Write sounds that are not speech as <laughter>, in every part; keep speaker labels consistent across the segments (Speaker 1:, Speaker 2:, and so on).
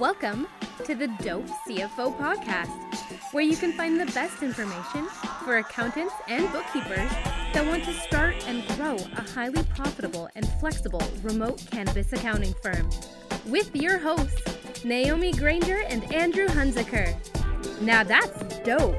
Speaker 1: Welcome to the Dope CFO podcast, where you can find the best information for accountants and bookkeepers that want to start and grow a highly profitable and flexible remote cannabis accounting firm. With your hosts, Naomi Granger and Andrew Hunziker. Now that's dope.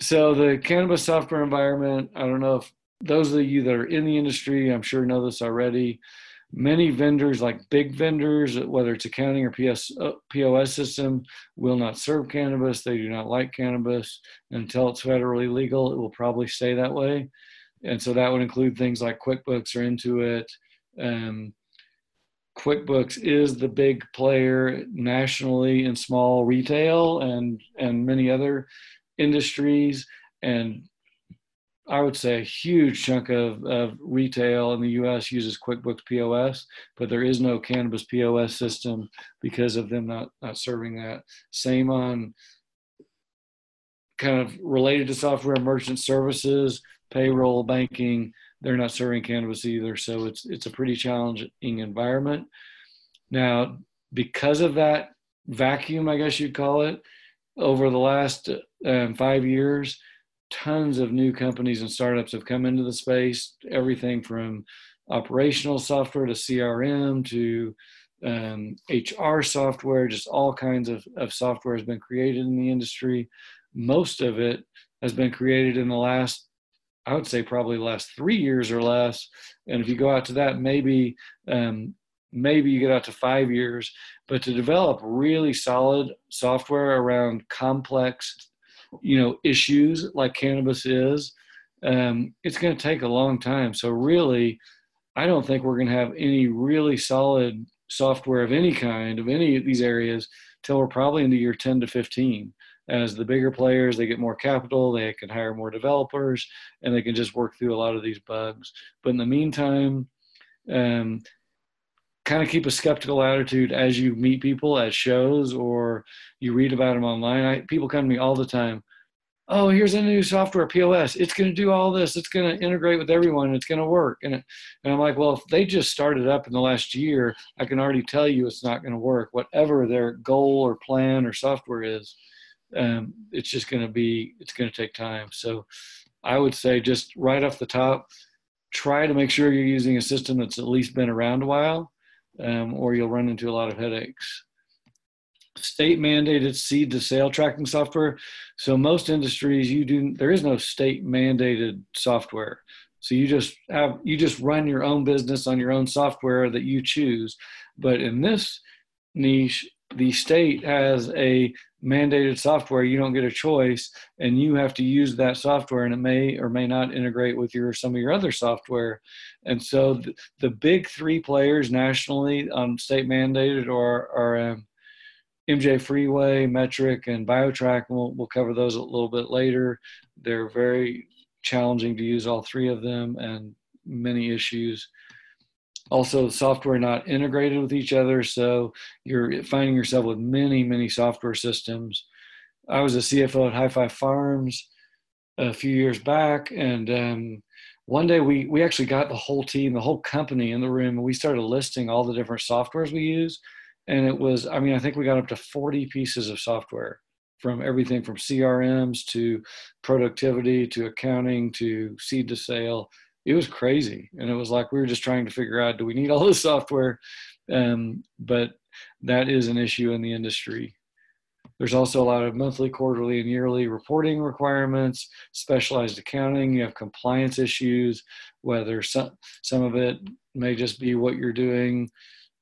Speaker 2: So the cannabis software environment, I don't know if those of you that are in the industry, I'm sure know this already. Many vendors, like big vendors, whether it's accounting or PS, uh, POS system, will not serve cannabis. They do not like cannabis until it's federally legal. It will probably stay that way, and so that would include things like QuickBooks or Intuit. Um, QuickBooks is the big player nationally in small retail and and many other industries and I would say a huge chunk of, of retail in the US uses QuickBooks POS, but there is no cannabis POS system because of them not, not serving that. Same on kind of related to software merchant services, payroll, banking, they're not serving cannabis either. So it's it's a pretty challenging environment. Now, because of that vacuum, I guess you'd call it, over the last um, five years, tons of new companies and startups have come into the space. Everything from operational software to CRM to um, HR software, just all kinds of, of software has been created in the industry. Most of it has been created in the last, I would say, probably last three years or less. And if you go out to that, maybe um, maybe you get out to five years. But to develop really solid software around complex you know issues like cannabis is um, it's going to take a long time. So really i don't think we're going to have any really solid software of any kind of any of these areas till we're probably in the year 10 to 15 as the bigger players they get more capital they can hire more developers and they can just work through a lot of these bugs. But in the meantime um, kind of keep a skeptical attitude as you meet people at shows or you read about them online. I, people come to me all the time. Oh, here's a new software POS. It's going to do all this. It's going to integrate with everyone. It's going to work. And, and I'm like, well, if they just started up in the last year, I can already tell you it's not going to work. Whatever their goal or plan or software is, um, it's just going to be. It's going to take time. So, I would say just right off the top, try to make sure you're using a system that's at least been around a while um, or you'll run into a lot of headaches. State mandated seed to sale tracking software. So most industries, you do there is no state mandated software. So you just have you just run your own business on your own software that you choose. But in this niche, the state has a mandated software you don't get a choice and you have to use that software and it may or may not integrate with your some of your other software. And so the, the big three players nationally on state mandated are, are um, mj freeway Metrc, and biotrack we'll, we'll cover those a little bit later. They're very challenging to use all three of them and many issues also software not integrated with each other so you're finding yourself with many many software systems. I was a cfo at high five farms a few years back and um, one day we we actually got the whole team the whole company in the room and we started listing all the different softwares we use. And it was i mean i think we got up to 40 pieces of software from everything from crms to productivity to accounting to seed to sale it was crazy. And it was like we were just trying to figure out do we need all this software? Um, but that is an issue in the industry. There's also a lot of monthly quarterly and yearly reporting requirements specialized accounting you have compliance issues whether some, some of it may just be what you're doing.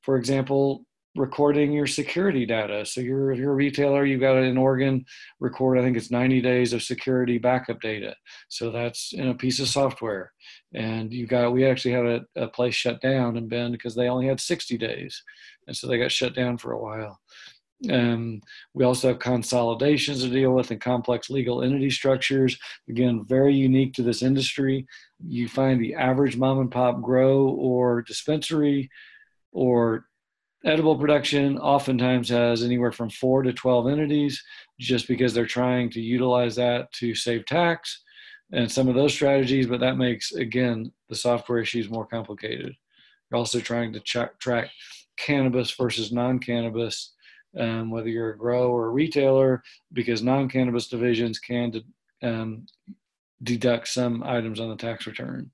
Speaker 2: For example recording your security data. So you're if you're a retailer, you've got in Oregon record, I think it's 90 days of security backup data. So that's in a piece of software. And you got we actually had a, a place shut down in Bend because they only had 60 days. And so they got shut down for a while. Um, we also have consolidations to deal with and complex legal entity structures. Again, very unique to this industry. You find the average mom and pop grow or dispensary or edible production oftentimes has anywhere from four to 12 entities just because they're trying to utilize that to save tax. and some of those strategies, but that makes, again, the software issues more complicated. You're also trying to ch- track cannabis versus non cannabis, um, whether you're a grower or a retailer, because non cannabis divisions can um, deduct some items on the tax return.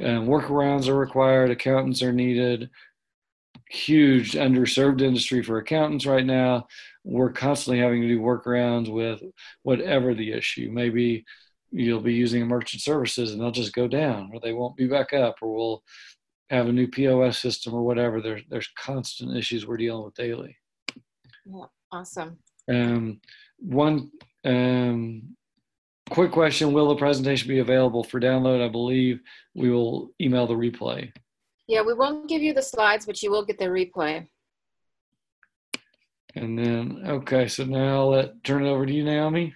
Speaker 2: Um, workarounds are required, accountants are needed. Huge underserved industry for accountants right now. We're constantly having to do workarounds with whatever the issue. Maybe you'll be using merchant services and they'll just go down or they won't be back up or we'll have a new POS system or whatever. There's there's constant issues we're dealing with daily.
Speaker 3: Yeah, awesome.
Speaker 2: Um, one um, quick question: Will the presentation be available for download? I believe we will email the replay.
Speaker 3: Yeah, we won't give you the slides, but you will get the replay.
Speaker 2: And then, okay, so now I'll let turn it over to you, Naomi.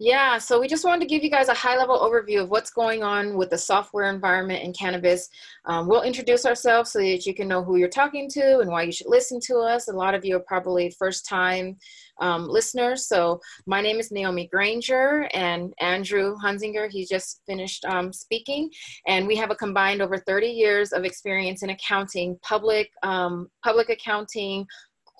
Speaker 3: Yeah, so we just wanted to give you guys a high level overview of what's going on with the software environment in cannabis. Um, we'll introduce ourselves so that you can know who you're talking to and why you should listen to us. A lot of you are probably first time um, listeners. So my name is Naomi Granger and Andrew Hunzinger, he just finished um, speaking. And we have a combined over 30 years of experience in accounting, public, um, public accounting,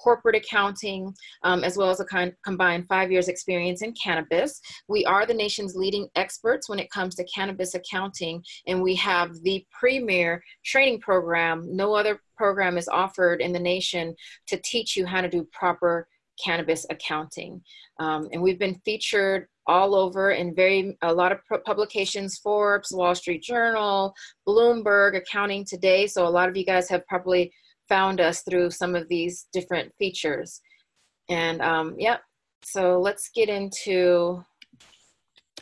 Speaker 3: corporate accounting, um, as well as a kind, combined five years experience in cannabis. We are the nation's leading experts when it comes to cannabis accounting, and we have the premier training program. No other program is offered in the nation to teach you how to do proper cannabis accounting. Um, and we've been featured all over in very a lot of publications forbes wall street journal bloomberg accounting today so a lot of you guys have probably found us through some of these different features. And um, yeah, so let's get into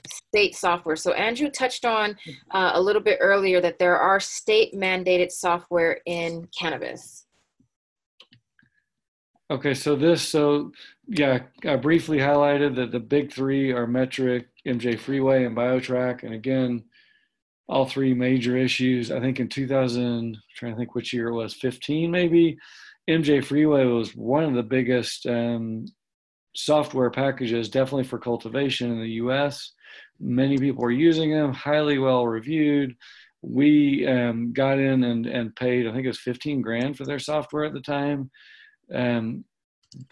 Speaker 3: state software. So Andrew touched on uh, a little bit earlier that there are state mandated software in cannabis.
Speaker 2: Okay, so this, so yeah, I briefly highlighted that the big three are Metrc, MJ Freeway, and BioTrack. And again, all three major issues. I think in 2000, I'm trying to think which year it was, 15 maybe. MJ Freeway was one of the biggest um, software packages, definitely for cultivation in the U.S. Many people were using them, highly well reviewed. We um, got in and, and paid, I think it was 15 grand for their software at the time. Um,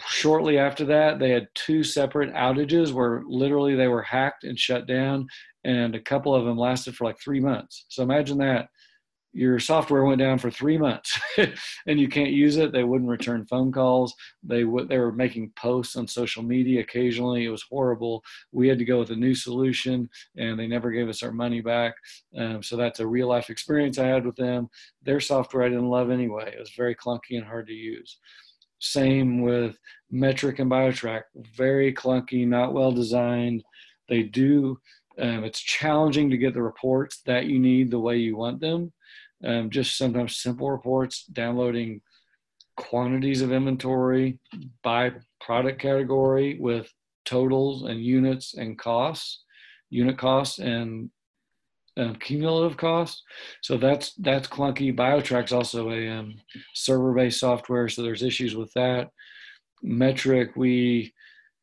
Speaker 2: shortly after that, they had two separate outages where literally they were hacked and shut down, and a couple of them lasted for like three months. So imagine that your software went down for three months <laughs> and you can't use it. They wouldn't return phone calls. They would they were making posts on social media occasionally. It was horrible. We had to go with a new solution, and they never gave us our money back. Um, so that's a real life experience I had with them. Their software I didn't love anyway. It was very clunky and hard to use. Same with Metrc and BioTrack. Very clunky, not well designed. They do, um, it's challenging to get the reports that you need the way you want them. Um, just sometimes simple reports, downloading quantities of inventory by product category with totals and units and costs, unit costs and um, cumulative cost. So that's that's clunky. BioTrack's also a um, server-based software, so there's issues with that. Metrc, we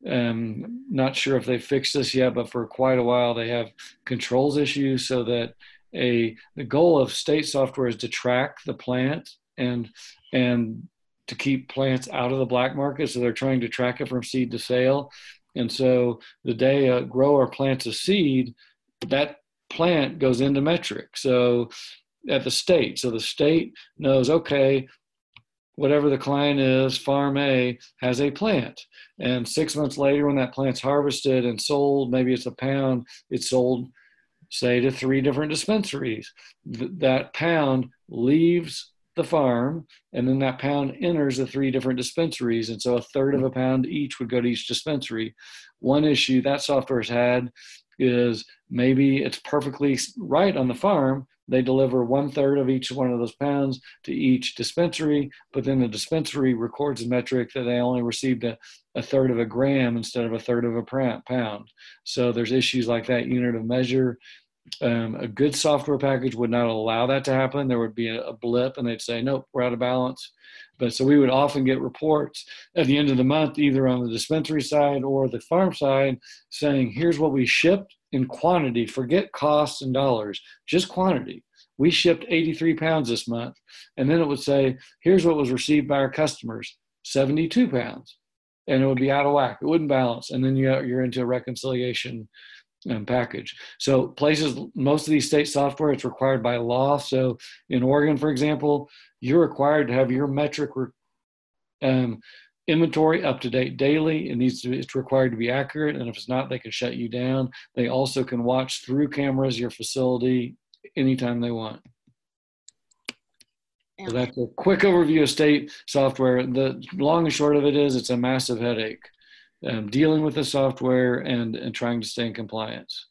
Speaker 2: um, not sure if they fixed this yet, but for quite a while they have controls issues, so that a the goal of state software is to track the plant and and to keep plants out of the black market. So they're trying to track it from seed to sale. And so the day a grower plants a seed, that plant goes into Metrc. So at the state, so the state knows, okay, whatever the client is, Farm A has a plant. And six months later, when that plant's harvested and sold, maybe it's a pound, it's sold, say, to three different dispensaries. Th- that pound leaves the farm, and then that pound enters the three different dispensaries. And so a third of a pound each would go to each dispensary. One issue that software's had is maybe it's perfectly right on the farm. They deliver one third of each one of those pounds to each dispensary, but then the dispensary records a metric that they only received a, a third of a gram instead of a third of a pound. So there's issues like that unit of measure. Um, a good software package would not allow that to happen. There would be a, a blip and they'd say, nope, we're out of balance. But so we would often get reports at the end of the month, either on the dispensary side or the farm side, saying, here's what we shipped in quantity, forget costs and dollars, just quantity. We shipped 83 pounds this month. And then it would say, here's what was received by our customers 72 pounds. And it would be out of whack. It wouldn't balance. And then you're into a reconciliation um, package. So places, most of these state software, it's required by law. So in Oregon, for example, you're required to have your Metrc um, inventory up to date daily. It needs to it's required to be accurate, and if it's not, they can shut you down. They also can watch through cameras your facility anytime they want. So that's a quick overview of state software. The long and short of it is it's a massive headache um, dealing with the software and, and trying to stay in compliance.